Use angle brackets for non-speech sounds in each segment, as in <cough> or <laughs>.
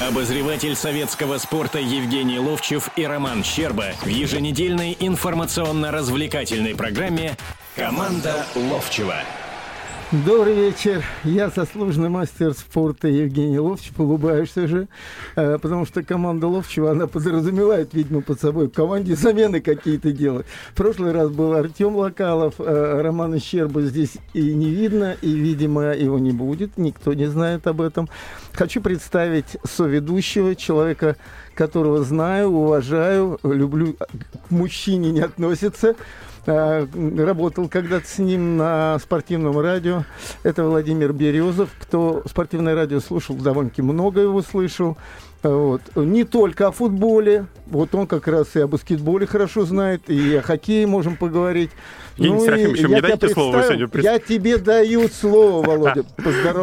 Обозреватель советского спорта Евгений Ловчев и Роман Щерба в еженедельной информационно-развлекательной программе «Команда Ловчева». Добрый вечер. Я заслуженный мастер спорта Евгений Ловчев. Улыбаюсь уже, э, потому что команда Ловчева, она подразумевает, видимо, под собой в команде замены какие-то делать. В прошлый раз был Артем Локалов, э, Романа Щерба здесь и не видно, и, видимо, его не будет. Никто не знает об этом. Хочу представить соведущего, человека, которого знаю, уважаю, люблю, к мужчине не относится. Э, работал когда-то с ним на спортивном радио. Это Владимир Березов. Кто спортивное радио слушал, довольно-таки много его слышал. Вот. Не только о футболе, вот он как раз и о баскетболе хорошо знает, и о хоккее можем поговорить. Евгений ну, Серафимович, мне дайте слово сегодня. Я тебе даю слово, Володя,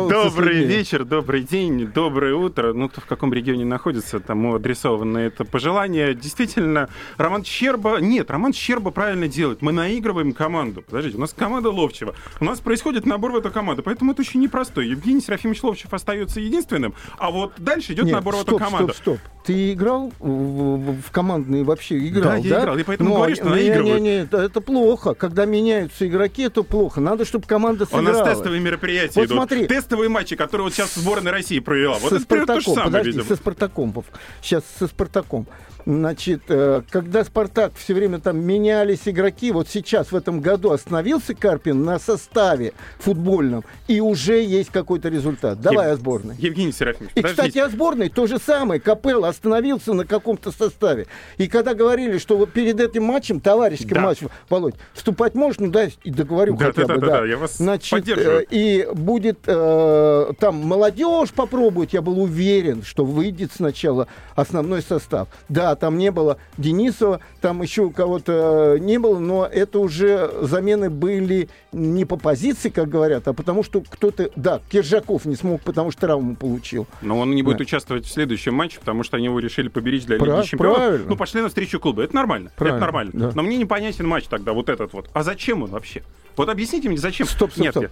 Добрый вечер, добрый день, доброе утро. Ну, кто в каком регионе находится, тому адресовано это пожелание. Действительно, Роман Щерба... Нет, Роман Щерба правильно делает. Мы наигрываем команду. Подождите, у нас команда Ловчева. У нас происходит набор в эту команду, поэтому это очень непростой. Евгений Серафимович Ловчев остается единственным, а вот дальше идет набор в эту команду. Стоп, стоп, Ты играл в, в, командные вообще? Играл, да? я играл, и поэтому Но, говорю, что наигрывают. Не, не, не, это плохо. Когда меняются игроки, это плохо. Надо, чтобы команда сыграла. У нас тестовые мероприятия вот идут. Смотри. Тестовые матчи, которые вот сейчас сборная России провела. Вот со это Спартаком, то же самое, подожди, видимо. со Спартаком. Сейчас со Спартаком. Значит, э, когда Спартак все время там менялись игроки, вот сейчас в этом году остановился Карпин на составе футбольном, и уже есть какой-то результат. Давай Ев... о сборной. Евгений Серафимович, И, кстати, о сборной то же самое. Капелл остановился на каком-то составе. И когда говорили, что перед этим матчем, товарищеским да. матчем, Володь, вступать можно, ну да, и договорю да, хотя да, бы. Да, да, да, я вас Значит, поддерживаю. Э, и будет э, там молодежь попробовать, я был уверен, что выйдет сначала основной состав. Да, там не было Денисова, там еще у кого-то не было, но это уже замены были не по позиции, как говорят, а потому что кто-то, да, Киржаков не смог, потому что травму получил. Но он не будет да. участвовать в следующем матче, потому что они его решили поберечь для Лиги Чемпионов. Правильно. Ну, пошли навстречу клуба. Это нормально. Правильно. Это нормально. Да. Но мне непонятен матч тогда, вот этот вот. А зачем он вообще? Вот объясните мне, зачем? Стоп, стоп, Нет, стоп.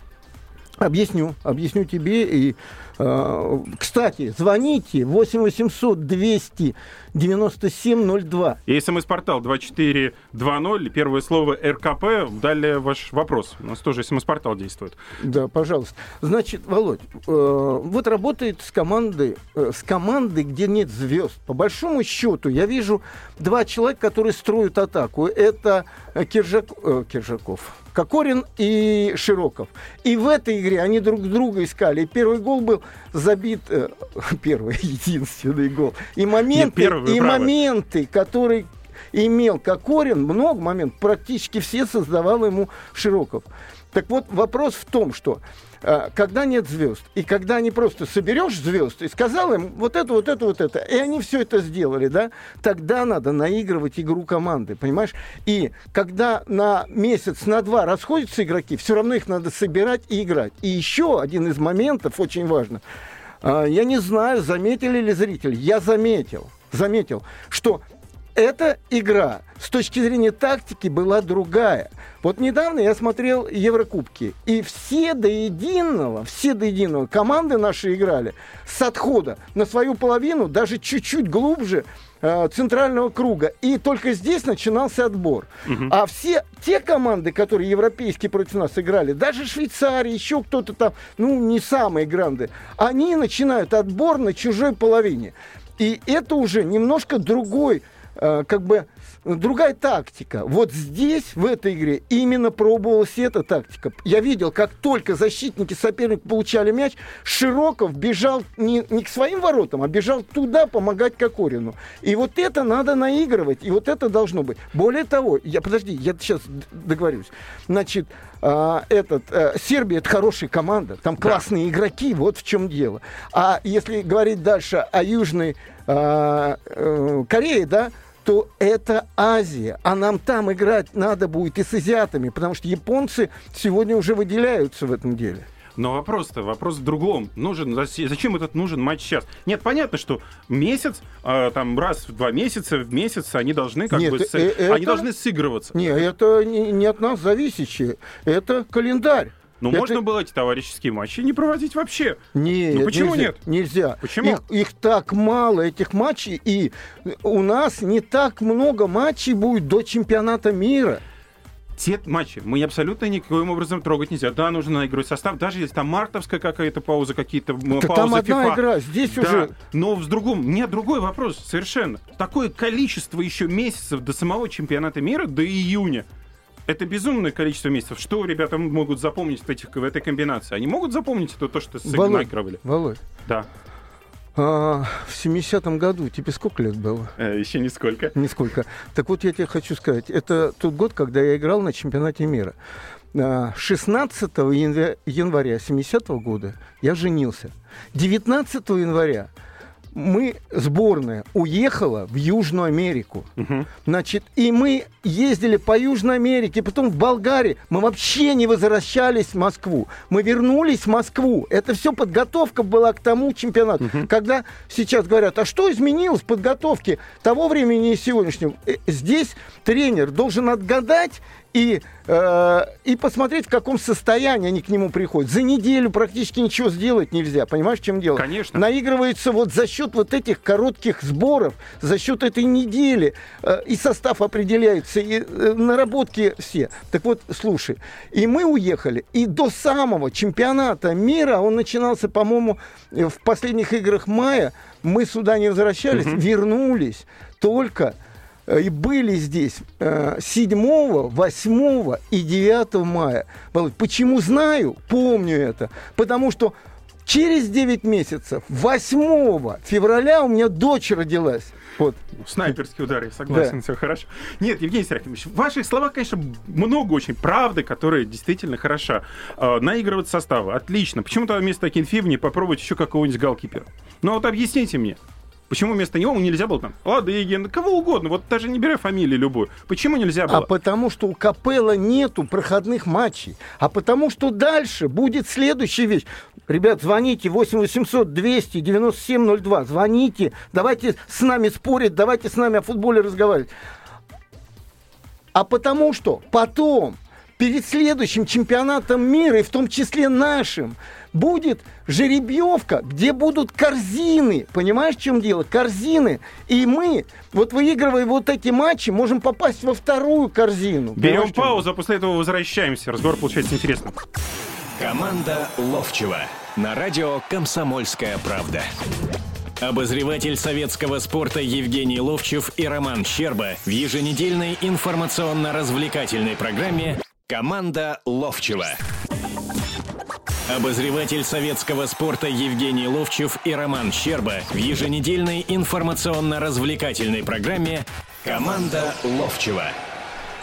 Объясню, объясню тебе. И, э, кстати, звоните 8 800 200 97 02. И смс-портал 2420, первое слово РКП, далее ваш вопрос. У нас тоже смс-портал действует. Да, пожалуйста. Значит, Володь, э, вот работает с командой, э, с командой, где нет звезд. По большому счету, я вижу два человека, которые строят атаку. Это Киржак, э, Киржаков, Кокорин и Широков. И в этой игре они друг друга искали. И первый гол был забит, э, <laughs> первый, <laughs> единственный гол. И моменты, Нет, первый, и моменты, которые имел Кокорин, много моментов, практически все создавал ему Широков. Так вот, вопрос в том, что когда нет звезд, и когда не просто соберешь звезд и сказал им вот это, вот это, вот это, и они все это сделали, да, тогда надо наигрывать игру команды, понимаешь? И когда на месяц, на два расходятся игроки, все равно их надо собирать и играть. И еще один из моментов очень важно. А, я не знаю, заметили ли зрители, я заметил, заметил, что эта игра с точки зрения тактики была другая. Вот недавно я смотрел Еврокубки, и все до единого, все до единого команды наши играли с отхода на свою половину, даже чуть-чуть глубже э, центрального круга. И только здесь начинался отбор. Угу. А все те команды, которые европейские против нас играли, даже Швейцария, еще кто-то там, ну, не самые гранды, они начинают отбор на чужой половине. И это уже немножко другой как бы другая тактика. Вот здесь, в этой игре, именно пробовалась эта тактика. Я видел, как только защитники соперника получали мяч, Широков бежал не, не к своим воротам, а бежал туда помогать Кокорину. И вот это надо наигрывать, и вот это должно быть. Более того, я, подожди, я сейчас договорюсь. Значит, а, этот, а, Сербия это хорошая команда, там классные да. игроки, вот в чем дело. А если говорить дальше о Южной а, а, Корее, да, что это Азия, а нам там играть надо будет и с азиатами, потому что японцы сегодня уже выделяются в этом деле. Но вопрос-то, вопрос в другом. Нужен, зачем этот нужен матч сейчас? Нет, понятно, что месяц, э, там раз в два месяца, в месяц они должны как Нет, бы, э, это... они должны сыгрываться. Нет, это не, не от нас зависящее, это календарь. Ну, это... можно было эти товарищеские матчи не проводить вообще. Нет, ну, почему нельзя, нет? Нельзя. Почему? Их, их так мало, этих матчей, и у нас не так много матчей будет до чемпионата мира те матчи мы абсолютно никаким образом трогать нельзя. Да, нужно наигрывать состав, даже если там мартовская какая-то пауза, какие-то паузы там одна FIFA. игра, здесь да, уже... Но в другом, нет, другой вопрос совершенно. Такое количество еще месяцев до самого чемпионата мира, до июня, это безумное количество месяцев. Что ребята могут запомнить в, этих, в этой комбинации? Они могут запомнить это то, что сыграли? Володь, Да. А, в 70-м году тебе сколько лет было? Э, еще нисколько. Нисколько. Так вот, я тебе хочу сказать, это тот год, когда я играл на чемпионате мира. 16 а, января 70 -го года я женился. 19 января мы, сборная, уехала в Южную Америку. Угу. Значит, и мы ездили по Южной Америке, потом в Болгарии. Мы вообще не возвращались в Москву. Мы вернулись в Москву. Это все подготовка была к тому чемпионату. Угу. Когда сейчас говорят, а что изменилось в подготовке того времени и сегодняшнего? Э, здесь тренер должен отгадать и, э, и посмотреть, в каком состоянии они к нему приходят. За неделю практически ничего сделать нельзя. Понимаешь, в чем дело? Конечно. Наигрывается вот за счет вот этих коротких сборов, за счет этой недели. Э, и состав определяется, и э, наработки все. Так вот, слушай, и мы уехали, и до самого чемпионата мира, он начинался, по-моему, в последних играх мая, мы сюда не возвращались, угу. вернулись только и были здесь 7, 8 и 9 мая. Почему знаю? Помню это. Потому что через 9 месяцев, 8 февраля у меня дочь родилась. Вот. Снайперский удар, я согласен, да. все хорошо. Нет, Евгений Серафимович, в ваших словах, конечно, много очень правды, которая действительно хороша. Э, наигрывать составы, отлично. Почему-то вместо Кинфив не попробовать еще какого-нибудь галкипера? Ну вот объясните мне. Почему вместо него нельзя было там Ладыгин, кого угодно, вот даже не беря фамилию любую. Почему нельзя было? А потому что у Капелла нету проходных матчей. А потому что дальше будет следующая вещь. Ребят, звоните 8 800 200 97 02. Звоните, давайте с нами спорить, давайте с нами о футболе разговаривать. А потому что потом, перед следующим чемпионатом мира, и в том числе нашим, будет жеребьевка, где будут корзины. Понимаешь, в чем дело? Корзины. И мы, вот выигрывая вот эти матчи, можем попасть во вторую корзину. Берем паузу, а после этого возвращаемся. Разговор получается интересным. Команда Ловчева на радио «Комсомольская правда». Обозреватель советского спорта Евгений Ловчев и Роман Щерба в еженедельной информационно-развлекательной программе «Команда Ловчева». Обозреватель советского спорта Евгений Ловчев и Роман Щерба в еженедельной информационно-развлекательной программе «Команда Ловчева».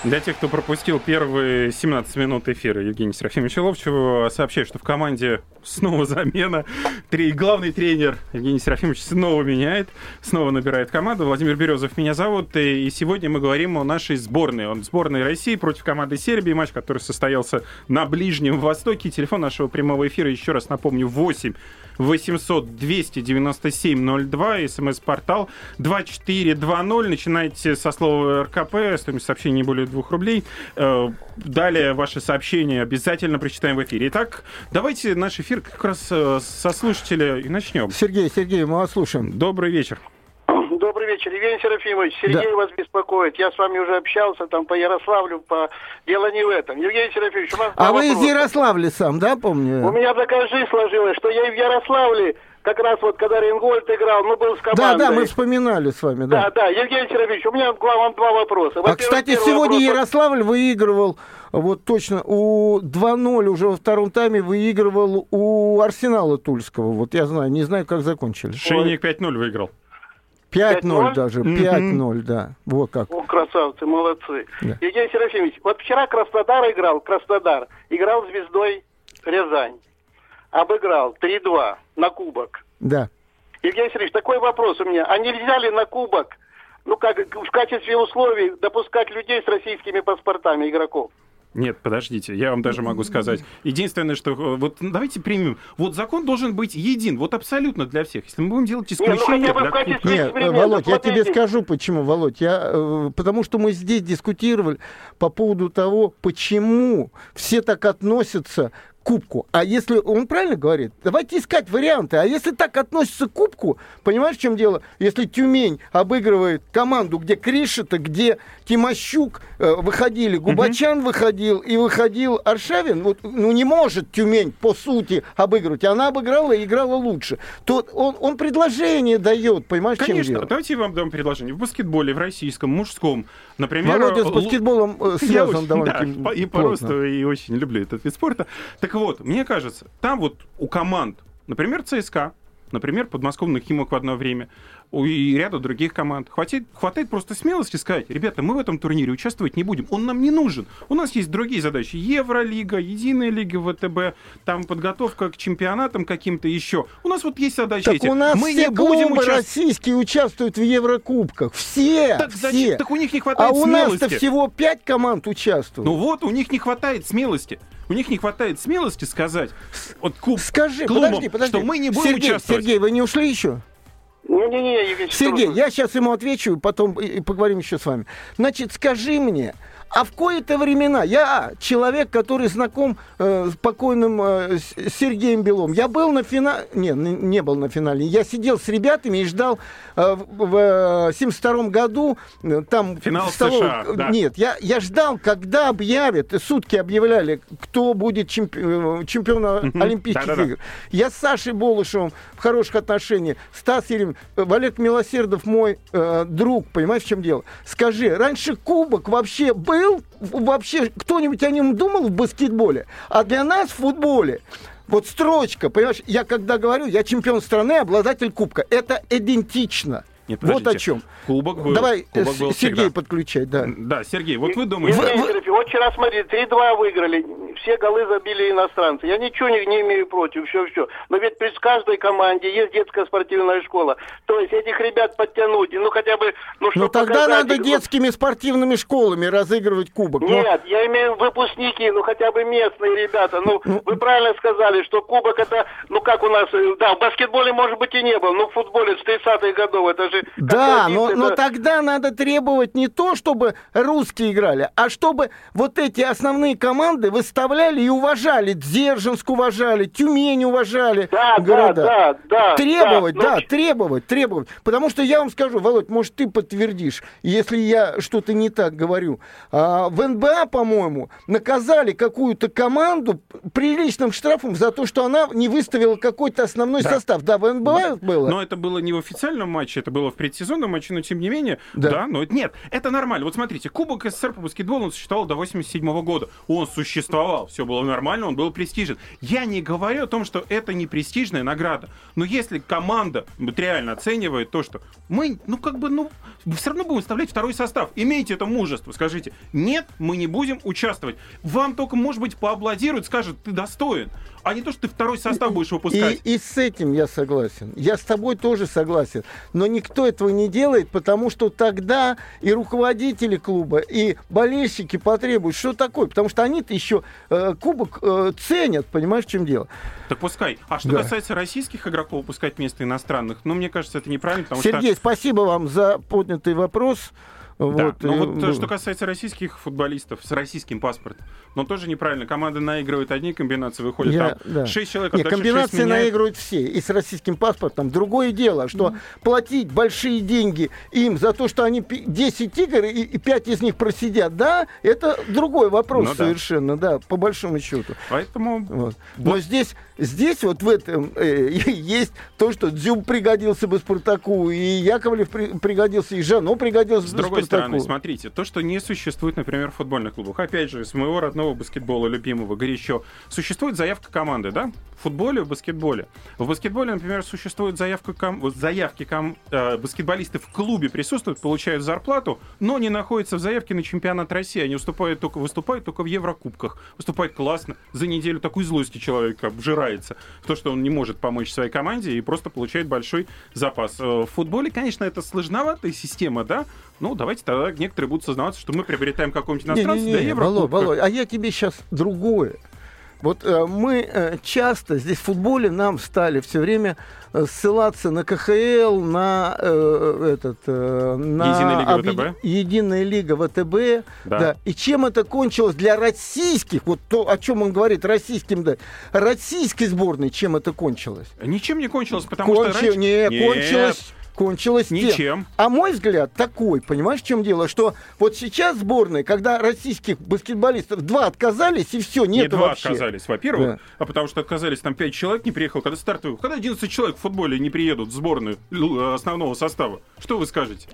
Для тех, кто пропустил первые 17 минут эфира Евгения Серафимовича Ловчева, сообщаю, что в команде снова замена. Три, главный тренер Евгений Серафимович снова меняет, снова набирает команду. Владимир Березов меня зовут, и сегодня мы говорим о нашей сборной. Он сборной России против команды Сербии, матч, который состоялся на Ближнем Востоке. Телефон нашего прямого эфира, еще раз напомню, 8 800 297 02, смс-портал 2420. Начинайте со слова РКП, стоимость сообщения не более 2 рублей. Э, далее ваши сообщения обязательно прочитаем в эфире. Итак, давайте наш эфир как раз э, со слушателя и начнем. Сергей, Сергей, мы вас слушаем. Добрый вечер. Добрый вечер, Евгений Серафимович. Сергей да. вас беспокоит. Я с вами уже общался там по Ярославлю, по... Дело не в этом. Евгений Серафимович, у нас... А вы из Ярославля сам, да, помню? У меня такая жизнь сложилась, что я и в Ярославле как раз вот когда Ренгольд играл, ну, был с командой. Да, да, мы вспоминали с вами, да. Да, да, Евгений Серафимович, у меня к вам два вопроса. А, кстати, сегодня вопрос... Ярославль выигрывал, вот точно, у 2-0 уже во втором тайме выигрывал у Арсенала Тульского. Вот я знаю, не знаю, как закончили. Шейник 5-0 выиграл. 5-0 даже, 5-0, да. Вот как. О, красавцы, молодцы. Да. Евгений Серафимович, вот вчера Краснодар играл, Краснодар, играл звездой Рязань. Обыграл 3-2 на кубок. Да. Евгений Сергеевич, такой вопрос у меня. А нельзя ли на кубок, ну как в качестве условий допускать людей с российскими паспортами игроков? Нет, подождите, я вам даже могу сказать. Единственное, что э, вот давайте примем. Вот закон должен быть един, вот абсолютно для всех. Если мы будем делать исключение... Ну, Нет, ну, для... Нет Володь, смотрите. я тебе скажу почему, Володь. Я, э, потому что мы здесь дискутировали по поводу того, почему все так относятся кубку. А если, он правильно говорит, давайте искать варианты. А если так относится к кубку, понимаешь, в чем дело? Если Тюмень обыгрывает команду, где Кришета, где Тимощук э, выходили, Губачан угу. выходил и выходил Аршавин, вот, ну не может Тюмень по сути обыгрывать. Она обыграла и играла лучше. То он, он предложение дает, понимаешь, Конечно. чем дело? Давайте я вам дам предложение. В баскетболе, в российском, мужском, например... Володя с баскетболом э, связан довольно да, и по росту, и очень люблю этот вид спорта. Так вот, мне кажется, там вот у команд, например, ЦСКА, например, подмосковных Химок в одно время, и ряду других команд. Хватит, хватает просто смелости сказать, ребята, мы в этом турнире участвовать не будем, он нам не нужен. У нас есть другие задачи. Евролига, Единая лига ВТБ, там подготовка к чемпионатам каким-то еще. У нас вот есть задачи так эти. у нас мы все не будем участвовать. российские участвуют в Еврокубках. Все! Так, все. Зачем? так у них не хватает а смелости. А у нас-то всего пять команд участвуют. Ну вот, у них не хватает смелости. У них не хватает смелости сказать, вот клуб, Скажи, клубам, подожди, подожди. что мы не будем Сергей, участвовать. Сергей, вы не ушли еще? Не-не-не, Сергей, я сейчас ему отвечу, потом и поговорим еще с вами. Значит, скажи мне, а в кои-то времена я человек, который знаком э, с покойным э, Сергеем Белом. Я был на финале, не, не был на финале. Я сидел с ребятами и ждал э, в 72 году э, там финал столов... США. Да. Нет, я я ждал, когда объявят, сутки объявляли, кто будет чемпи... Э, чемпионом Олимпийских Да-да-да. игр. Я с Сашей Болышевым в хороших отношениях, Стас Ерем, Валерий Милосердов мой э, друг, понимаешь, в чем дело? Скажи, раньше кубок вообще был был вообще кто-нибудь о нем думал в баскетболе? А для нас в футболе вот строчка, понимаешь, я когда говорю, я чемпион страны, обладатель кубка, это идентично. Нет, вот о чем. Кубок был. Давай Кубок был Сергей всегда. подключать, да. Да, Сергей, вот вы думаете... Вы, вы... Вот вчера, смотри, 3-2 выиграли, все голы забили иностранцы. Я ничего не, не имею против, все-все. Но ведь при каждой команде есть детская спортивная школа. То есть этих ребят подтянуть, ну хотя бы... Ну, ну тогда надо детскими спортивными школами разыгрывать кубок. Нет, но... я имею выпускники, ну хотя бы местные ребята. Ну, ну, вы правильно сказали, что кубок это, ну как у нас, да, в баскетболе может быть и не было, но в футболе с 30-х годов это же... Да, но, это... но тогда надо требовать не то, чтобы русские играли, а чтобы вот эти основные команды выставляли и уважали. Дзержинск уважали, Тюмень уважали. Да, города. да, да, да. Требовать, да, да, но... требовать, требовать. Потому что я вам скажу, Володь, может, ты подтвердишь, если я что-то не так говорю. А, в НБА, по-моему, наказали какую-то команду приличным штрафом за то, что она не выставила какой-то основной Да. состав. Да, в НБА Да. было. Но это было не в официальном матче, это было в предсезонном матче, но тем не менее, Да. да, но это- нет, это нормально. Вот смотрите, Кубок СССР по баскетболу он существовал до 87 года. Он существовал, все было нормально, он был престижен. Я не говорю о том, что это не престижная награда, но если команда вот реально оценивает то, что мы, ну как бы, ну, все равно будем выставлять второй состав. Имейте это мужество, скажите, нет, мы не будем участвовать. Вам только, может быть, поаплодируют, скажут, ты достоин, а не то, что ты второй состав будешь выпускать. И, и с этим я согласен. Я с тобой тоже согласен. Но никто этого не делает, потому что тогда и руководители клуба, и болельщики потребуют, что такое. Потому что они-то еще э, кубок э, ценят, понимаешь, в чем дело. Так пускай. А что Да. касается российских игроков, пускать вместо иностранных, ну, мне кажется, это неправильно, потому Сергей, спасибо вам за поднятый вопрос. Да, Вот, но э, вот ну, э, что касается российских футболистов с российским паспортом, но тоже неправильно. Команда наигрывает одни комбинации, выходит Я- там да. 6 человек, Не, а комбинации шесть меняет. наигрывают все. И с российским паспортом. Другое дело, что платить большие деньги им за то, что они пи- 10 игр и, и 5 из них просидят, да, это другой вопрос Ну да. совершенно, да, по большому счету. Поэтому Вот. Но здесь, здесь вот в этом э, <laughs> есть то, что Дзюб пригодился бы Спартаку, и Яковлев при- пригодился, и Жано пригодился С бы другой Спартаку. стороны, смотрите, то, что не существует, например, в футбольных клубах. Опять же, с моего родного баскетбола, любимого, горячо. Существует заявка команды, да? В футболе, в баскетболе. В баскетболе, например, существует заявка ком- заявки ком- э, баскетболисты в клубе присутствуют, получают зарплату, но не находятся в заявке на чемпионат России. Они уступают только, выступают только в Еврокубках. Выступают классно. За неделю такой злости человек обжирается в то, что он не может помочь своей команде и просто получает большой запас. Э, В футболе, конечно, это сложноватая система, да? Ну, давайте тогда некоторые будут сознаваться, что мы приобретаем какого-нибудь иностранца Не-не-не, до Еврокубка. Володь, Володь, а я тебе сейчас другое. Вот э, мы э, часто здесь в футболе нам стали все время э, ссылаться на КХЛ, на э, этот, э, на Единая лига объ- ВТБ. Единая лига ВТБ. Да. Да. И чем это кончилось для российских, вот то, о чем он говорит, российским, да, российской сборной, чем это кончилось? Ничем не кончилось, потому Кончи- что раньше... Не, Нет. кончилось. Кончилось тем. Ничем. А мой взгляд такой, понимаешь, в чем дело? Что вот сейчас сборная, когда российских баскетболистов два отказались, и все, Не нет два вообще. отказались, во-первых, Да. а потому что отказались там 5 человек, не приехал, когда стартовый. Когда 11 человек в футболе не приедут в сборную л- основного состава, что вы скажете?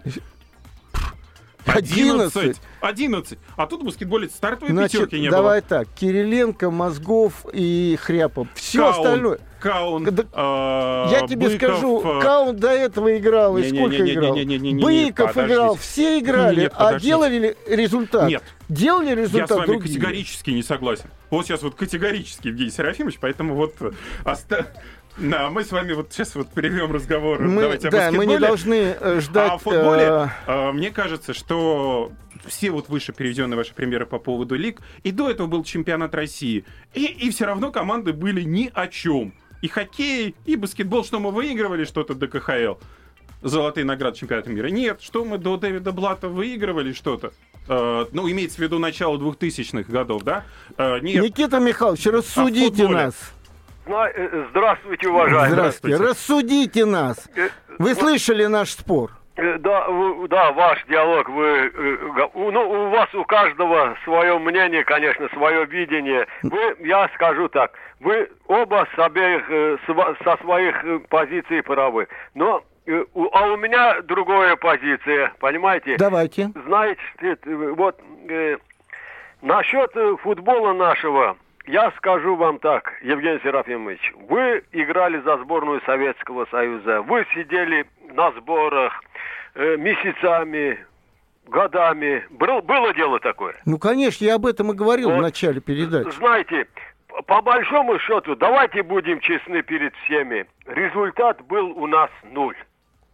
11. 11. А тут в баскетболе стартовой Значит, пятерки не давай было. так, Кириленко, Мозгов и Хряпов. Все Каун, остальное. Каун, Да- а, Я тебе Быков, скажу, а, Каун до этого играл, и сколько играл? Не-не-не-не-не-не-не-не, Быков подождите. играл, все играли, Нет, а делали ли результат? Нет. Делали Я результат с вами другие. категорически не согласен. Вот сейчас вот категорически Евгений Серафимович, поэтому вот э, оста- Да, мы с вами вот сейчас вот переведем разговор. Мы, Давайте да, мы не должны э, ждать... А о футболе, э, э, мне кажется, что все вот выше переведенные ваши примеры по поводу лиг, и до этого был чемпионат России, и, и все равно команды были ни о чем. И хоккей, и баскетбол, что мы выигрывали что-то до КХЛ, золотые награды чемпионата мира. Нет, что мы до Дэвида Блата выигрывали что-то. Э, ну, имеется в виду начало 2000-х годов, да? Э, нет, Никита Михайлович, рассудите футболе. нас. Э, Здравствуйте, уважаемые. Здравствуйте. Рассудите нас. Э, Вы слышали наш спор? э, Да, да, ваш диалог, вы, ну, у вас у каждого свое мнение, конечно, свое видение. Вы, я скажу так, вы оба с обеих, со своих позиций правы. Но, у- а у меня другая позиция, понимаете? Давайте. Знаете, вот э, насчет футбола нашего, я скажу вам так, Евгений Серафимович, вы играли за сборную Советского Союза, вы сидели на сборах э, месяцами, годами. Был- было дело такое? Ну, конечно, я об этом и говорил в Вот. начале передачи. Знаете, по большому счету, давайте будем честны перед всеми, результат был у нас нуль.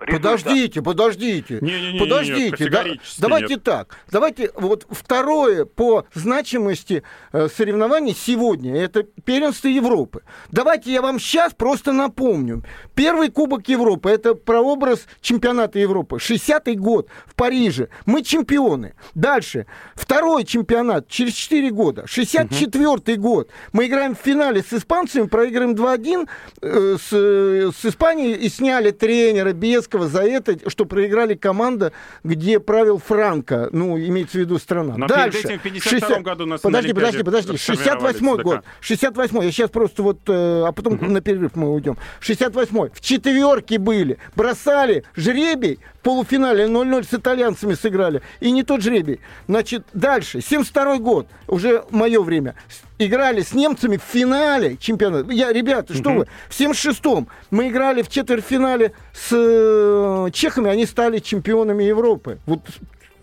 Результат. Подождите, подождите. Не-не-не, нет, подождите. да- давайте нет. так. Давайте вот второе по значимости э, соревнований сегодня это первенство Европы. Давайте я вам сейчас просто напомню. Первый Кубок Европы это прообраз чемпионата Европы. 60-й год в Париже. Мы чемпионы. Дальше. Второй чемпионат через 4 года. 64-й год. Мы играем в финале с испанцами, проиграем 2-1 э, с, э, с Испанией и сняли тренера Бескова за это, что проиграли команда, где правил Франко, ну, имеется в виду страна. Но перед Дальше. этим в 52-м 60 году нас Подожди, подожди, подожди. сформировали 68 ЦДК. год. 68 Я сейчас просто вот, э, а потом на перерыв мы уйдем. 68 В четверке были. Бросали жребий. В полуфинале 0-0 с итальянцами сыграли. И не тот жребий. Значит, дальше. 72 год. Уже мое время. Играли с немцами в финале чемпионата. Я, ребята, что вы? В 76-м мы играли в четвертьфинале с э, чехами. Они стали чемпионами Европы. Вот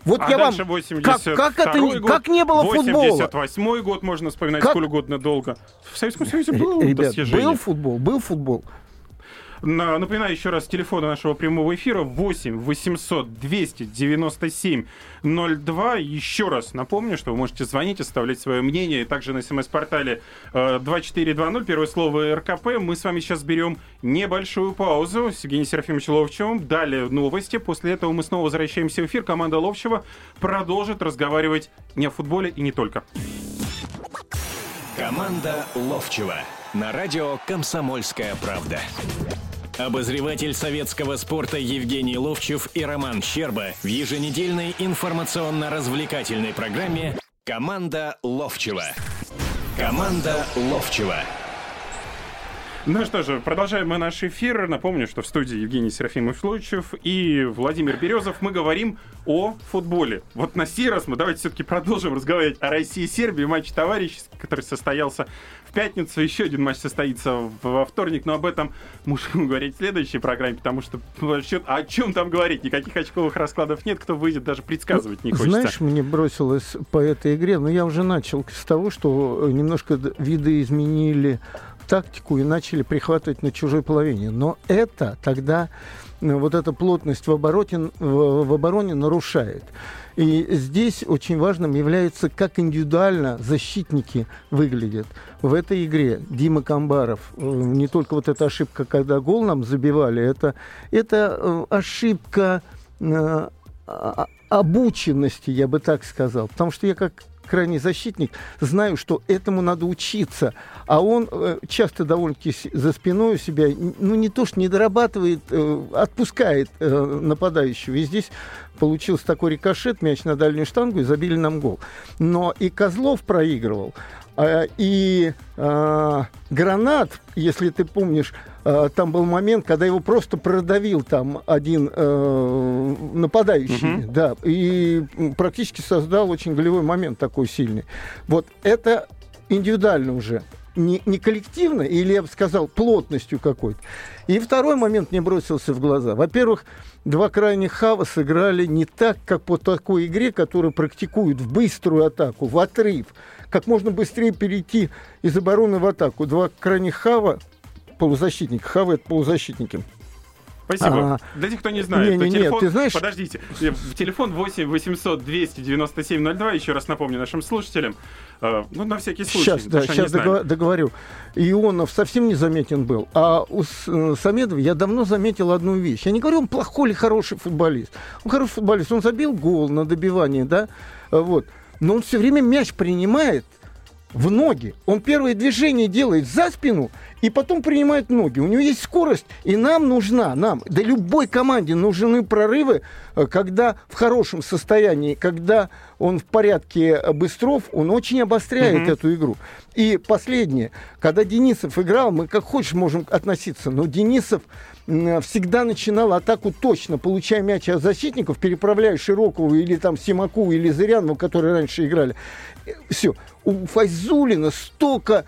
вот А я вам... дальше Как, 82 как это не- год, как не было футбола? 88 год можно вспоминать Как- сколь угодно долго. В Советском Союзе было Ребят, достижение. был футбол, был футбол. На- Напоминаю еще раз телефоны нашего прямого эфира 8 800 297 02. Еще раз напомню, что вы можете звонить, оставлять свое мнение. Также на смс-портале э, 2420, первое слово РКП. Мы с вами сейчас берем небольшую паузу с Евгением Серафимовичем Ловчевым. Далее новости. После этого мы снова возвращаемся в эфир. Команда Ловчева продолжит разговаривать не о футболе и не только. Команда Ловчева на радио «Комсомольская правда». Обозреватель советского спорта Евгений Ловчев и Роман Щерба в еженедельной информационно-развлекательной программе «Команда Ловчева». Команда Ловчева. Ну что же, продолжаем мы наш эфир. Напомню, что в студии Евгений Серафимович Лучев и Владимир Березов. Мы говорим о футболе. Вот на сей раз мы давайте все-таки продолжим разговаривать о России и Сербии. Матч товарищеский, который состоялся в пятницу. Еще один матч состоится во вторник, но об этом мы будем говорить в следующей программе, потому что счет- о чем там говорить? Никаких очковых раскладов нет, кто выйдет, даже предсказывать не хочется. Знаешь, мне бросилось по этой игре, но я уже начал с того, что немножко виды изменили тактику и начали прихватывать на чужой половине. Но это тогда э, вот эта плотность в обороне, в, в обороне нарушает. И здесь очень важным является, как индивидуально защитники выглядят. В этой игре Дима Камбаров, э, не только вот эта ошибка, когда гол нам забивали, это, это э, ошибка э, обученности, я бы так сказал. Потому что я как крайний защитник, знаю, что этому надо учиться. А он э, часто довольно-таки за спиной у себя, ну, не то что не дорабатывает, э, отпускает э, нападающего. И здесь получился такой рикошет, мяч на дальнюю штангу, и забили нам гол. Но и Козлов проигрывал. А, и а, Гранат, если ты помнишь, а, там был момент, когда его просто продавил там один э, нападающий, угу. да, и практически создал очень голевой момент такой сильный. Вот это индивидуально уже не, не коллективно, или я бы сказал, плотностью какой-то. И второй момент мне бросился в глаза. Во-первых, два крайних хава сыграли не так, как по такой игре, которую практикуют в быструю атаку, в отрыв. Как можно быстрее перейти из обороны в атаку. Два крайних хава, полузащитника, хавы это полузащитники – Спасибо. А, Для тех, кто не знает, не, не, телефон... нет, ты знаешь... Подождите. Телефон 8 800 297 02. Еще раз напомню нашим слушателям. Э, ну, на всякий случай. Сейчас, да, сейчас договор, договорю. Ионов совсем не заметен был. А у э, Самедова я давно заметил одну вещь. Я не говорю, он плохой или хороший футболист. Он хороший футболист. Он забил гол на добивание, да? Вот. Но он все время мяч принимает в ноги. Он первое движение делает за спину и потом принимает ноги. У него есть скорость, и нам нужна, нам, да любой команде нужны прорывы, э, когда в хорошем состоянии, когда он в порядке быстров, он очень обостряет mm-hmm. эту игру. И последнее, когда Денисов играл, мы как хочешь можем относиться, но Денисов всегда начинал атаку точно, получая мяч от защитников, переправляя Широкову или там Симаку или Зырянову, которые раньше играли. Э, Все. У Файзулина столько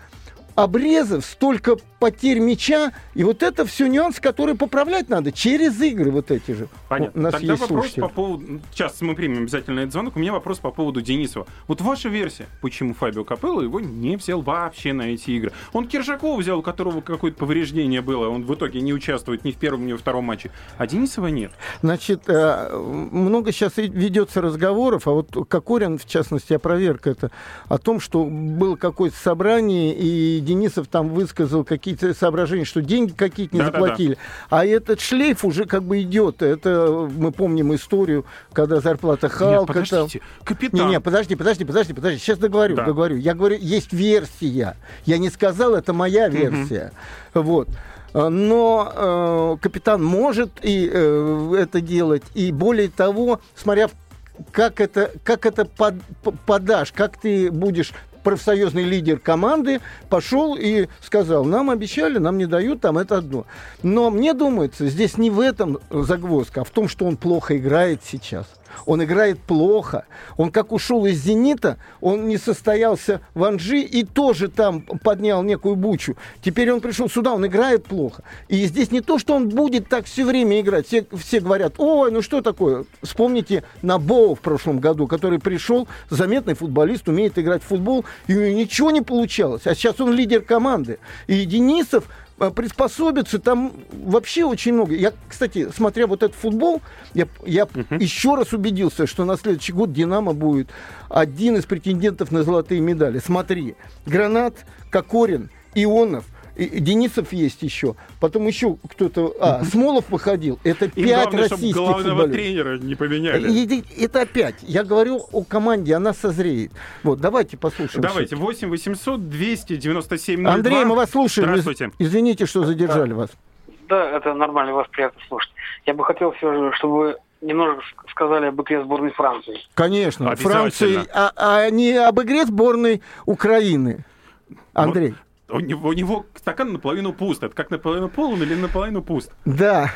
обрезов, столько потерь мяча. И вот это все нюанс, который поправлять надо через игры вот эти же. Понятно. У нас Тогда есть вопрос слушатели. по поводу... Сейчас мы примем обязательно этот звонок. У меня вопрос по поводу Денисова. Вот ваша версия, почему Фабио Капелло его не взял вообще на эти игры? Он Киржакова взял, у которого какое-то повреждение было. Он в итоге не участвует ни в первом, ни во втором матче. А Денисова нет. Значит, э, много сейчас ведется разговоров, а вот Кокорин, в частности, опроверг это, о том, что было какое-то собрание, и Денисов там высказал какие какие-то соображения, что деньги какие-то не да, заплатили. Да, да. А этот шлейф уже как бы идет. Это мы помним историю, когда зарплата Халка. Нет, подождите, там... капитан. Не, не, подожди, подожди, подожди, подожди. Сейчас договорю, да. договорю. Я говорю, есть версия. Я не сказал, это моя версия. Угу. Вот. Но э, капитан может и э, это делать. И более того, смотря как это, как это под, подашь, как ты будешь профсоюзный лидер команды пошел и сказал, нам обещали, нам не дают, там это одно. Но мне думается, здесь не в этом загвоздка, а в том, что он плохо играет сейчас он играет плохо. Он как ушел из «Зенита», он не состоялся в Анжи и тоже там поднял некую бучу. Теперь он пришел сюда, он играет плохо. И здесь не то, что он будет так все время играть. Все, все говорят, ой, ну что такое? Вспомните Набоу в прошлом году, который пришел, заметный футболист, умеет играть в футбол, и у него ничего не получалось. А сейчас он лидер команды. И Денисов приспособиться, там вообще очень много. Я, кстати, смотря вот этот футбол, я, я uh-huh. еще раз убедился, что на следующий год «Динамо» будет один из претендентов на золотые медали. Смотри, Гранат, Кокорин, Ионов – Денисов есть еще. Потом еще кто-то... А, <laughs> Смолов выходил. Это пять главное, российских главного тренера не поменяли. И, это опять. Я говорю о команде, она созреет. Вот, давайте послушаем. Давайте. 8 800 297 02. Андрей, мы вас слушаем. Здравствуйте. Извините, что задержали вас. Да, это нормально, вас приятно слушать. Я бы хотел все же, чтобы вы немного сказали об игре сборной Франции. Конечно, Франции, а, а не об игре сборной Украины. Андрей. У него, у него стакан наполовину пуст. Это как наполовину полон или наполовину пуст? Да.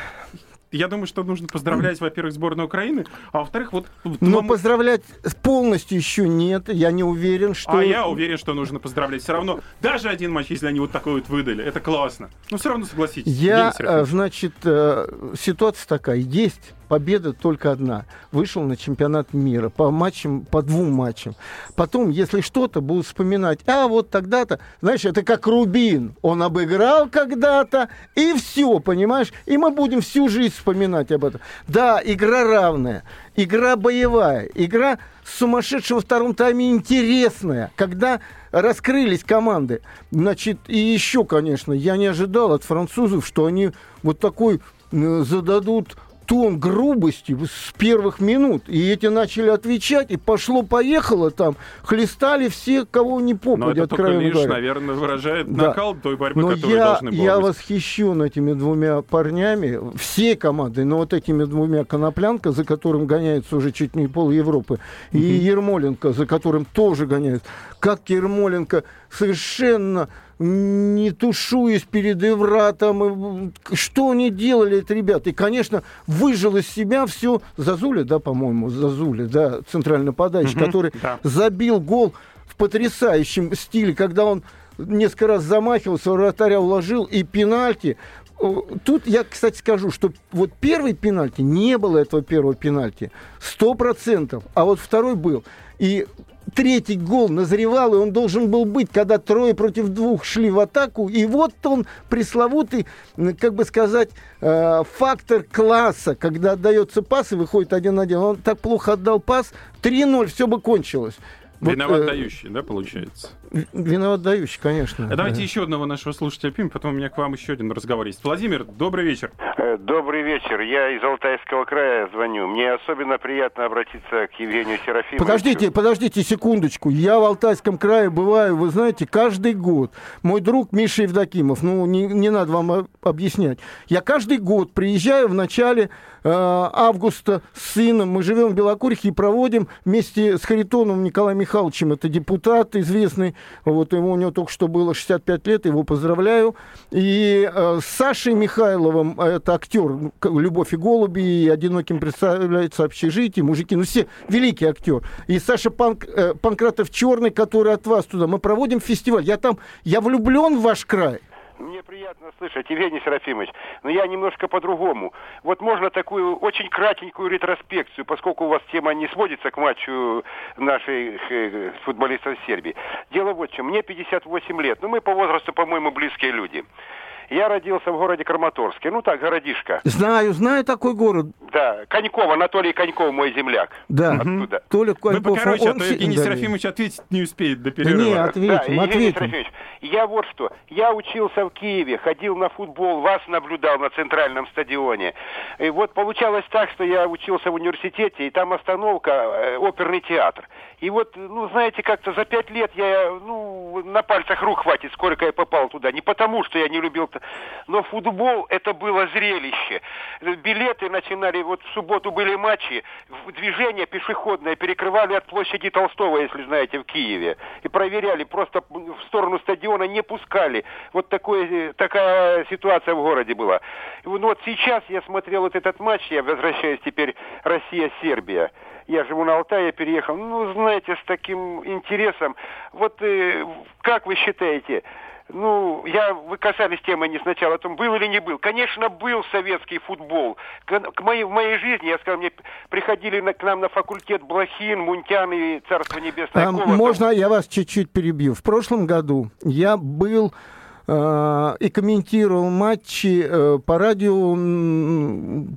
Я думаю, что нужно поздравлять, во-первых, сборную Украины, а во-вторых, вот... Но вам... поздравлять полностью еще нет. Я не уверен, что... А я уверен, что нужно поздравлять. Все равно, даже один матч, если они вот такой вот выдали, это классно. Но все равно согласитесь. Я, э, значит, э, ситуация такая. Есть победа только одна. Вышел на чемпионат мира по матчам, по двум матчам. Потом, если что-то, будут вспоминать, а вот тогда-то, знаешь, это как Рубин. Он обыграл когда-то, и все, понимаешь? И мы будем всю жизнь вспоминать об этом. Да, игра равная, игра боевая, игра сумасшедшего в втором тайме интересная, когда раскрылись команды. Значит, и еще, конечно, я не ожидал от французов, что они вот такой зададут тон грубости с первых минут. И эти начали отвечать, и пошло-поехало там. Хлестали все, кого не попадя, Но это откровенно только лишь, говоря. наверное, выражает Да. накал той борьбы, Но которую я, должны я быть. восхищен этими двумя парнями, всей командой, но вот этими двумя Коноплянка, за которым гоняется уже чуть не пол Европы, и Ермоленко, за которым тоже гоняется. Как Ермоленко совершенно не тушуясь перед Евратом, что они делали, эти ребята. И, конечно, выжил из себя все Зазуля, да, по-моему, Зазуля, да, центральный подач, Мгм, который да. забил гол в потрясающем стиле, когда он несколько раз замахивался, вратаря уложил, и пенальти. О, Тут я, кстати, скажу, что вот первый пенальти, не было этого первого пенальти, сто процентов, а вот второй был. И третий гол назревал, и он должен был быть, когда трое против двух шли в атаку, и вот он пресловутый, как бы сказать, э, фактор класса, когда отдается пас и выходит один на один. Он так плохо отдал пас, 3-0, все бы кончилось. Вот, Виноват э, дающий, да, получается? Виноват дающий, конечно. А давайте Да. еще одного нашего слушателя примем, потом у меня к вам еще один разговор есть. Владимир, добрый вечер. Э, Добрый вечер. Я из Алтайского края звоню. Мне особенно приятно обратиться к Евгению Серафимовичу. Подождите, подождите секундочку. Я в Алтайском крае бываю, вы знаете, каждый год. Мой друг Миша Евдокимов, ну, не, не надо вам об- объяснять. Я каждый год приезжаю в начале э, августа с сыном. Мы живем в Белокурихе и проводим вместе с Харитоном Николаем Михайловичем. Это депутат известный. Вот ему у него только что было 65 лет, его поздравляю. И э, с Сашей Михайловым, э, это актер ну, «Любовь и голуби», и «Одиноким представляется общежитие», мужики, ну все, великий актер. И Саша Панк, э, Панкратов Черный, который от вас туда. Мы проводим фестиваль. Я там, я влюблен в ваш край. Мне приятно слышать, Евгений Серафимович, но я немножко по-другому. Вот можно такую очень кратенькую ретроспекцию, поскольку у вас тема не сводится к матчу наших э, футболистов Сербии. Дело вот в чем. Мне 58 лет, ну мы по возрасту, по-моему, близкие люди. Я родился в городе Краматорске, ну так, городишко. Знаю, знаю такой город. Да, Коньков, Анатолий Коньков, мой земляк. Да. Оттуда. Толя Вы Коньков, покороче, а он то си- Евгений да, Серафимович ответить не успеет до Да перерыва. не, Да, ответим, Евгений ответим. Серафимович, я вот что. Я учился в Киеве, ходил на футбол, вас наблюдал на центральном стадионе. И вот получалось так, что я учился в университете, и там остановка, э, оперный театр. И вот, ну, знаете, как-то за пять лет я, ну, на пальцах рук хватит, сколько я попал туда. Не потому, что я не любил, т- но футбол это было зрелище. Билеты начинали, вот в субботу были матчи, движение пешеходное перекрывали от площади Толстого, если знаете, в Киеве. И проверяли, просто в сторону стадиона не пускали. Вот такое, э, такая ситуация в городе была. Вот вот сейчас я смотрел вот этот матч, я возвращаюсь теперь Россия-Сербия. Я живу на Алтае, переехал. Ну, знаете, с таким интересом. Вот э, как вы считаете, ну, я, вы касались темы не сначала, о том, был или не был. Конечно, был советский футбол. К, к моей, в моей жизни, я сказал, мне приходили на- к нам на факультет Блохин, Мунтян и Царство Небесное. А, можно я вас чуть-чуть перебью? В прошлом году я был э, и комментировал матчи э, по радио, м,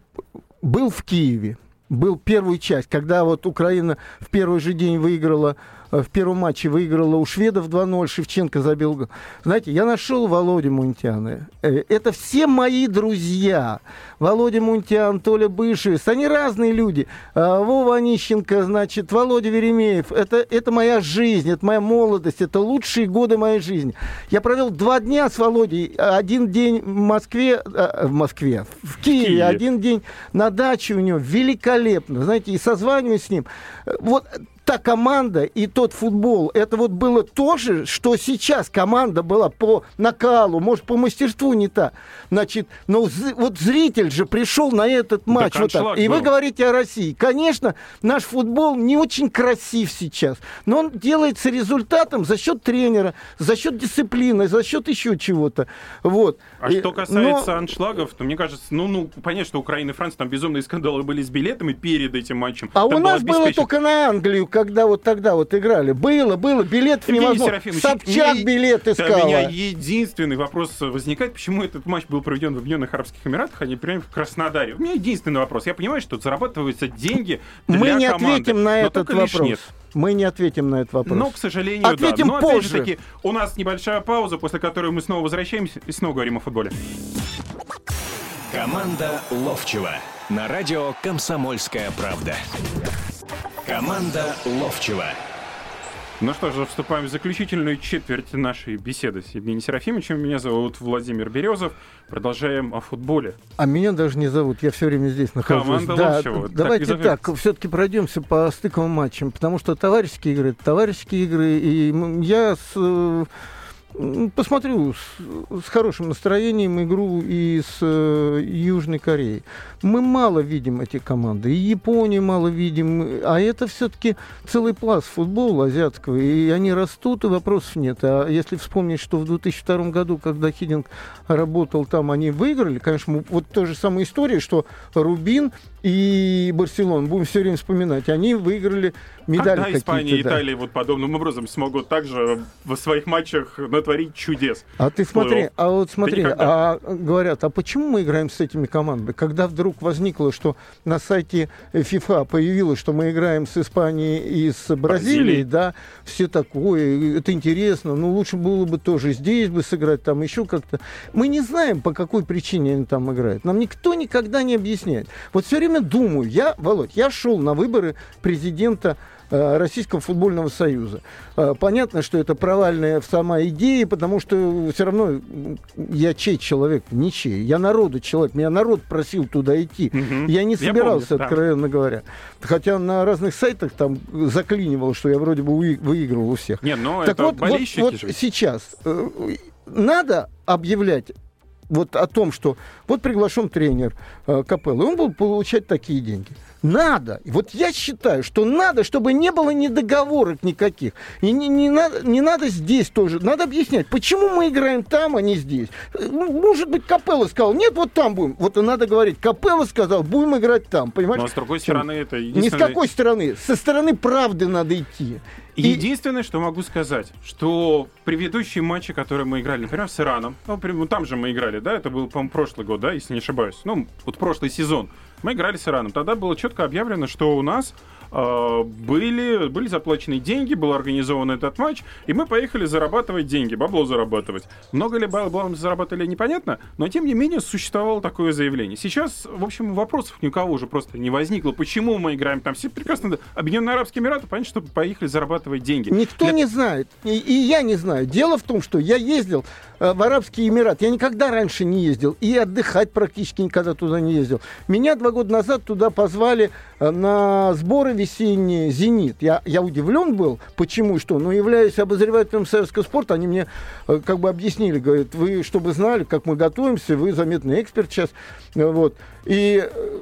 был в Киеве. Был первую часть, когда вот Украина в первый же день выиграла, э, в первом матче выиграла у шведов 2-0, Шевченко забил. гол. Знаете, я нашел Володю Мунтяна. Э, Это все мои друзья. Володя Мунтян, Толя Бышевец. Они разные люди. А, Вова Онищенко, значит, Володя Веремеев. Это, это моя жизнь, это моя молодость, это лучшие годы моей жизни. Я провел два дня с Володей. Один день в Москве, в Москве, в Киеве, Киеве. один день на даче у него. Великолепно. Знаете, и созваниваюсь с ним. Э, Вот та команда и тот футбол, это вот было то же, что сейчас команда была по накалу, может, по мастерству не та. Значит, но вот зритель же пришел на этот матч. Так вот так. И был. вы говорите о России. Конечно, наш футбол не очень красив сейчас, но он делается результатом за счет тренера, за счет дисциплины, за счет еще чего-то. Вот. А и, что касается но... аншлагов, то мне кажется, ну, ну, понятно, что Украина и Франция, там безумные скандалы были с билетами перед этим матчем. А там у нас было только на Англию, когда вот тогда вот играли. Было, было, билетов невозможно. Собчак меня, билет искала. У меня единственный вопрос возникает, почему этот матч был проведен в Объединенных Арабских Эмиратах, а не прямо в Краснодаре. У меня единственный вопрос. Я понимаю, что зарабатываются деньги для Мы не команды, ответим на этот вопрос. Мы не ответим на этот вопрос. Но, к сожалению, ответим да. Но, позже. опять же таки, у нас небольшая пауза, после которой мы снова возвращаемся и снова говорим о футболе. Команда Ловчева на радио «Комсомольская правда». Команда Ловчева. Ну что же, вступаем в заключительную четверть нашей беседы с Евгением Серафимовичем. Меня зовут Владимир Березов. Продолжаем о футболе. А меня даже не зовут, я все время здесь нахожусь. Команда да, Ловчева. Давайте так, так все-таки пройдемся по стыковым матчам, потому что товарищеские игры, товарищеские игры, и я с э, посмотрю с, с хорошим настроением игру и с э, Южной Кореей. Мы мало видим эти команды, и Японию мало видим, а это все-таки целый пласт футбола азиатского, и они растут, и вопросов нет. А если вспомнить, что в 2002 году, когда Хидинг работал там, они выиграли, конечно, вот та же самая история, что Рубин и Барселон, будем все время вспоминать, они выиграли медали Когда Испания и да. Италия вот подобным образом смогут также в своих матчах натворить чудес? А ты смотри, а вот смотри, а говорят, а почему мы играем с этими командами? Когда вдруг возникло, что на сайте FIFA появилось, что мы играем с Испанией и с Бразилией, Бразилии. да, все такое, это интересно, ну лучше было бы тоже здесь бы сыграть, там еще как-то. Мы не знаем, по какой причине они там играют. Нам никто никогда не объясняет. Вот все время думаю, я, Володь, я шел на выборы президента Российского футбольного союза. Э, понятно, что это провальная сама идея, потому что все равно я чей человек? Ничей. Я народу человек. Меня народ просил туда идти. Угу. Я не собирался, я помню, откровенно да. говоря. Хотя на разных сайтах там заклинивал, что я вроде бы выигрывал у всех. Нет, но так это вот, болельщики вот, вот сейчас э, надо объявлять вот о том, что вот приглашен тренер э, Капеллы, он будет получать такие деньги. Надо. Вот я считаю, что надо, чтобы не было недоговорок никаких. И не, не, надо, не надо здесь тоже. Надо объяснять, почему мы играем там, а не здесь. Ну, может быть, Капелла сказал, нет, вот там будем. Вот и надо говорить, Капелла сказал, будем играть там. Понимаешь? Но с другой стороны, это единственное... Не с какой стороны. Со стороны правды надо идти. Единственное, что могу сказать, что предыдущие матчи, которые мы играли, например, с Ираном, ну, там же мы играли, да, это был, по-моему, прошлый год, да, если не ошибаюсь, ну, вот прошлый сезон, мы играли с Ираном. Тогда было четко объявлено, что у нас э, были, были заплачены деньги, был организован этот матч, и мы поехали зарабатывать деньги, бабло зарабатывать. Много ли бабла мы заработали, непонятно, но тем не менее существовало такое заявление. Сейчас, в общем, вопросов ни у кого уже просто не возникло, почему мы играем там. Все прекрасно, Объединенные Арабские Эмираты, понятно, что поехали зарабатывать деньги. Никто Для... не знает, и, и я не знаю. Дело в том, что я ездил в Арабские Эмираты, я никогда раньше не ездил, и отдыхать практически никогда туда не ездил. Меня два года назад туда позвали э, на сборы весенние «Зенит». Я, я удивлен был, почему, что. Но являясь обозревателем советского спорта, они мне э, как бы объяснили, говорят, вы, чтобы знали, как мы готовимся, вы заметный эксперт сейчас. Вот. И, э,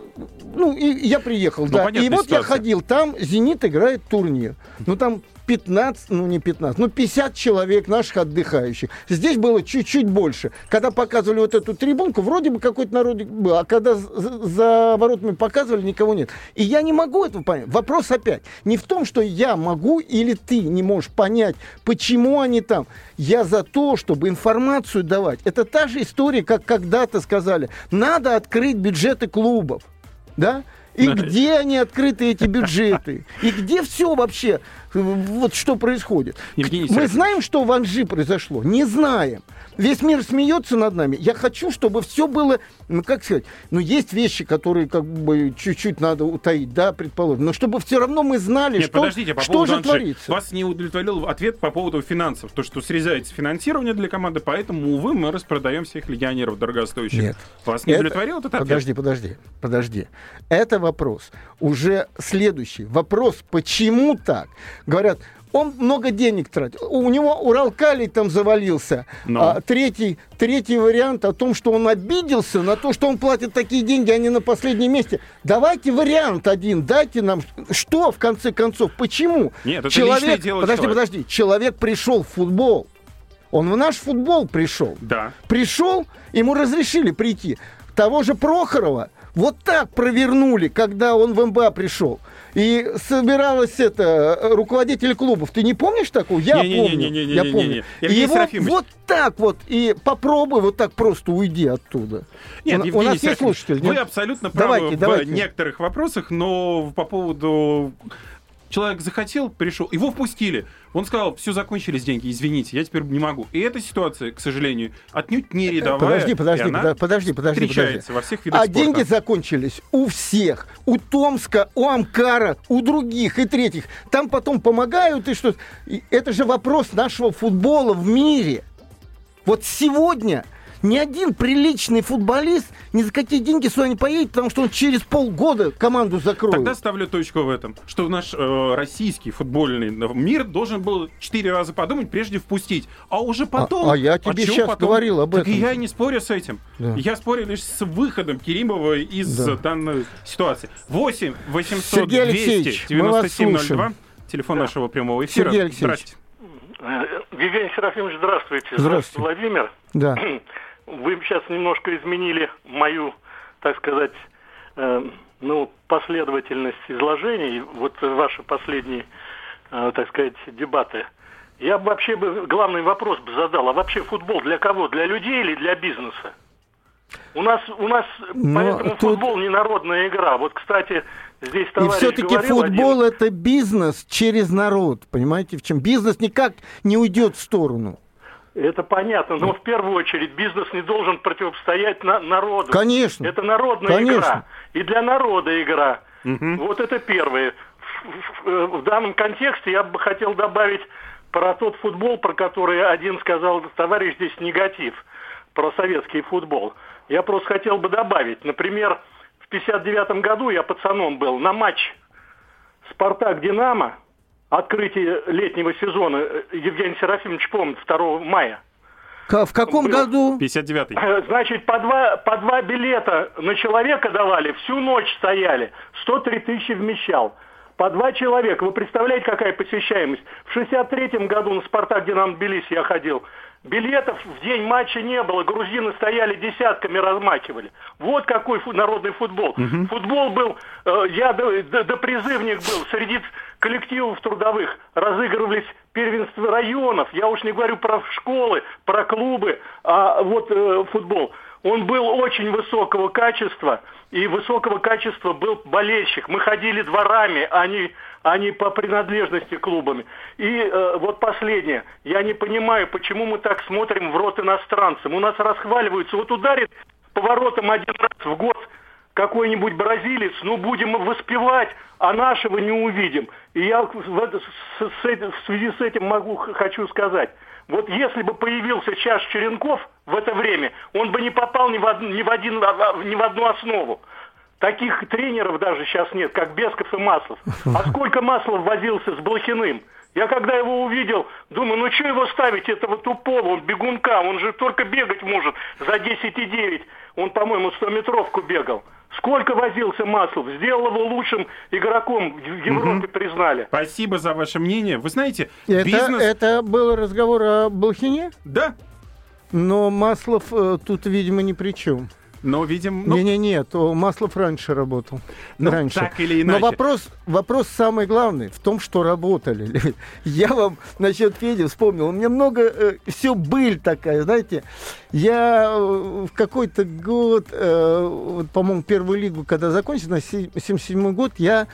ну, и я приехал, ну, да. И вот ситуация. я ходил, там «Зенит» играет турнир. Ну, там 15, ну не 15, ну 50 человек наших отдыхающих. Здесь было чуть-чуть больше. Когда показывали вот эту трибунку, вроде бы какой-то народ был, а когда за воротами показывали, никого нет. И я не могу этого понять. Вопрос опять не в том, что я могу или ты не можешь понять, почему они там. Я за то, чтобы информацию давать. Это та же история, как когда-то сказали, надо открыть бюджеты клубов. Да? И где они открыты, эти бюджеты? И где все вообще? Вот что происходит. Евгений Мы знаем, что в Анжи произошло? Не знаем. Весь мир смеется над нами. Я хочу, чтобы все было, ну как сказать, ну есть вещи, которые как бы чуть-чуть надо утаить, да, предположим, но чтобы все равно мы знали, Нет, что, подождите, по что же Анжи. творится. Вас не удовлетворил ответ по поводу финансов. То, что срезается финансирование для команды, поэтому, увы, мы распродаем всех легионеров дорогостоящих. Нет. Вас не Это- удовлетворил этот ответ? Подожди, подожди, подожди. Это вопрос уже следующий. Вопрос, почему так? Говорят, он много денег тратил. У него Уралкалий там завалился. Ну. А, третий, третий вариант о том, что он обиделся на то, что он платит такие деньги, а не на последнем месте. Давайте вариант один, дайте нам. Что, в конце концов, почему? Нет, это личное дело подожди, человека. подожди. Человек пришел в футбол. Он в наш футбол пришел Да. пришел, ему разрешили прийти. Того же Прохорова вот так провернули, когда он в МБА пришел. И собиралась это э, руководитель клубов. Ты не помнишь такого? Я помню. Не-не-не-не-не-не-не. Я помню. И Евгений его Серафимович. вот так вот и попробуй вот так просто уйди оттуда. Нет, у, у Евгений нас есть слушатель? Вы нет? абсолютно правы Давайте, в давайте. некоторых вопросах, но по поводу человек захотел, пришел, его впустили. Он сказал, все, закончились деньги, извините, я теперь не могу. И эта ситуация, к сожалению, отнюдь не рядовая. Подожди, подожди, и она подо- подожди, подожди, встречается подожди. во всех видах А спорта. деньги закончились у всех. У Томска, у Амкара, у других и третьих. Там потом помогают и что. Это же вопрос нашего футбола в мире. Вот сегодня ни один приличный футболист ни за какие деньги сюда не поедет, потому что он через полгода команду закроет. Тогда ставлю точку в этом, что наш э, российский футбольный мир должен был четыре раза подумать, прежде впустить. А уже потом... а я тебе чё щас потом? говорил об Так этом. и я не спорю с этим. Да. Я спорю лишь с выходом Керимова из Да. данной ситуации. 8 800 Сергей Алексеевич, 200 мы вас 9702. слушаем. Телефон нашего прямого эфира. Сергей Алексеевич. Здрасте. Э, Евгений Серафимович, здравствуйте. Здравствуйте. Владимир. Да. <clears throat> Вы сейчас немножко изменили мою, так сказать, э, ну, последовательность изложений, вот ваши последние, э, так сказать, дебаты. Я бы вообще бы главный вопрос бы задал, а вообще футбол для кого? Для людей или для бизнеса? У нас, у нас Но поэтому тут- футбол не народная игра. Вот, кстати, здесь И товарищ все-таки говорил один- футбол это бизнес через народ. Понимаете, в чем? Бизнес никак не уйдет в сторону. Это понятно, но в первую очередь бизнес не должен противостоять на- народу. Конечно. Это народная Конечно. игра. И для народа игра. Мгм. Вот это первое. В, в- в данном контексте я бы хотел добавить про тот футбол, про который один сказал товарищ здесь негатив, про советский футбол. Я просто хотел бы добавить, например, в 59 году я пацаном был на матч «Спартак-Динамо», открытие летнего сезона, Евгений Серафимович помнит, 2 мая. В каком году? 59-й. Э, Значит, по два, по два билета на человека давали, всю ночь стояли, 103 тысячи вмещал. По два человека. Вы представляете, какая посещаемость? В 63-м году на «Спартак» Динамо Тбилиси я ходил. Билетов в день матча не было. Грузины стояли десятками, размахивали. Вот какой фу- народный футбол. Футбол был, э, я до, до- допризывник был, среди коллективов трудовых разыгрывались первенства районов. Я уж не говорю про школы, про клубы, а вот э, футбол. Он был очень высокого качества, и высокого качества был болельщик. Мы ходили дворами, а не, а не по принадлежности клубами. И э, вот последнее. Я не понимаю, почему мы так смотрим в рот иностранцам. У нас расхваливаются. Вот ударит поворотом один раз в год какой-нибудь бразилец, ну будем воспевать, а нашего не увидим. И я в, с- с в связи с этим могу, хочу сказать, вот если бы появился сейчас Черенков в это время, он бы не попал ни в, од- ни в один, а- а- ни в одну основу. Таких тренеров даже сейчас нет, как Бесков и Маслов. А <laughs> сколько Маслов возился с Блохиным? Я когда его увидел, думаю, ну что его ставить, этого тупого, он бегунка, он же только бегать может за 10,9. Он, по-моему, 100-метровку бегал. Сколько возился Маслов? Сделал его лучшим игроком в Европе, признали. Спасибо за ваше мнение. Вы знаете, Это, бизнес... это был разговор о Блохине? Да, Но Маслов э, тут, видимо, ни при чем. но, видим... ну, Не-не-не, то Маслов раньше работал. Ну, раньше. так или Но иначе. вопрос, вопрос самый главный в том, что работали. <laughs> Я вам насчет Феди вспомнил. У меня много... все быль такая, знаете. Я э, в какой-то год, э, вот, по-моему, первую лигу, когда закончил, на 77 год, я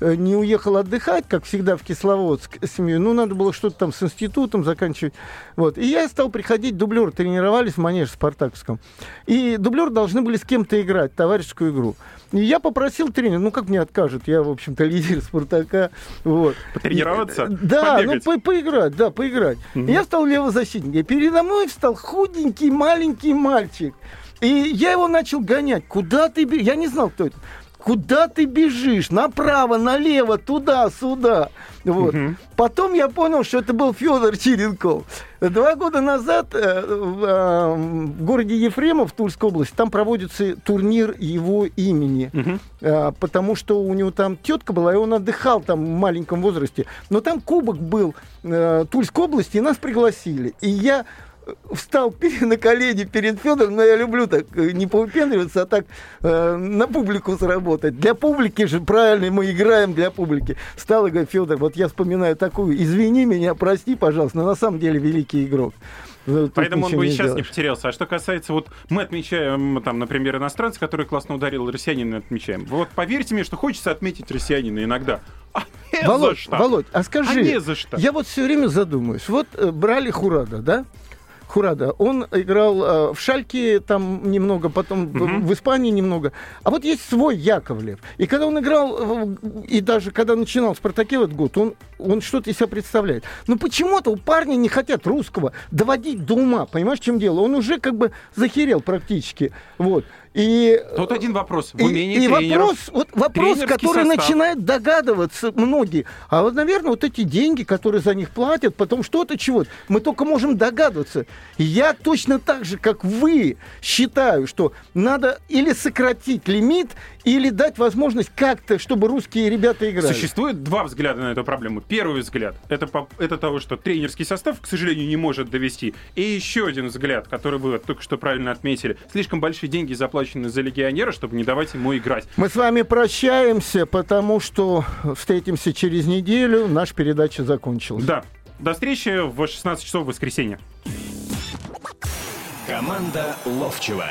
э, не уехал отдыхать, как всегда, в Кисловодск с семьей. Ну, надо было что-то там с институтом заканчивать. Вот. И я стал приходить, дублеры тренировались в манеже спартакском. И дублеры должны были с кем-то играть, товарищескую игру. И я попросил тренера, ну как мне откажут, я, в общем-то, <laughs> лидер Спартака. Вот. Потренироваться? И, да, Побегать. ну по поиграть, да, поиграть. Mm-hmm. Я стал левозащитником. И передо мной встал худенький маленький мальчик. И я его начал гонять. Куда ты... Я не знал, кто это. Куда ты бежишь? Направо, налево, туда, сюда. Вот. Угу. Потом я понял, что это был Федор Черенков. Два года назад э, в, э, в городе Ефремов в Тульской области там проводится турнир его имени, угу. э, потому что у него там тетка была, и он отдыхал там в маленьком возрасте. Но там кубок был э, Тульской области, и нас пригласили. И я встал <laughs> на колени перед Федором, но я люблю так э, не поупендриваться, а так э, на публику сработать. Для публики же правильно, мы играем для публики. Встал и говорит, Федор, вот я вспоминаю такую, извини меня, прости, пожалуйста, но на самом деле великий игрок. Тут Поэтому он бы и сейчас делаешь. не потерялся. А что касается, вот мы отмечаем, там, например, иностранца, который классно ударил, россиянина отмечаем. Вот поверьте мне, что хочется отметить россиянина иногда. <laughs> А не Володь, за что. Володь, а скажи, а не за что. я вот все время задумываюсь. Вот э, брали Хурада, да? Хурада, он играл э, в Шальке там немного, потом угу. в, в Испании немного. А вот есть свой Яковлев. И когда он играл, э, и даже когда начинал в «Спартаке» в этот год, он, он что-то из себя представляет. Но почему-то у парня не хотят русского доводить до ума. Понимаешь, в чем дело? Он уже как бы захерел практически. Вот. И, Тут один вопрос. В умении и, и вопрос, вот вопрос, который состав. начинает догадываться многие. А вот, наверное, вот эти деньги, которые за них платят, потом что-то чего мы только можем догадываться. Я точно так же, как вы, считаю, что надо или сократить лимит, или дать возможность как-то, чтобы русские ребята играли. Существует два взгляда на эту проблему. Первый взгляд это, по, это того, что тренерский состав, к сожалению, не может довести. И еще один взгляд, который вы только что правильно отметили. Слишком большие деньги заплачены за легионера, чтобы не давать ему играть. Мы с вами прощаемся, потому что встретимся через неделю. Наша передача закончилась. Да. До встречи в 16 часов в воскресенье. Команда Ловчева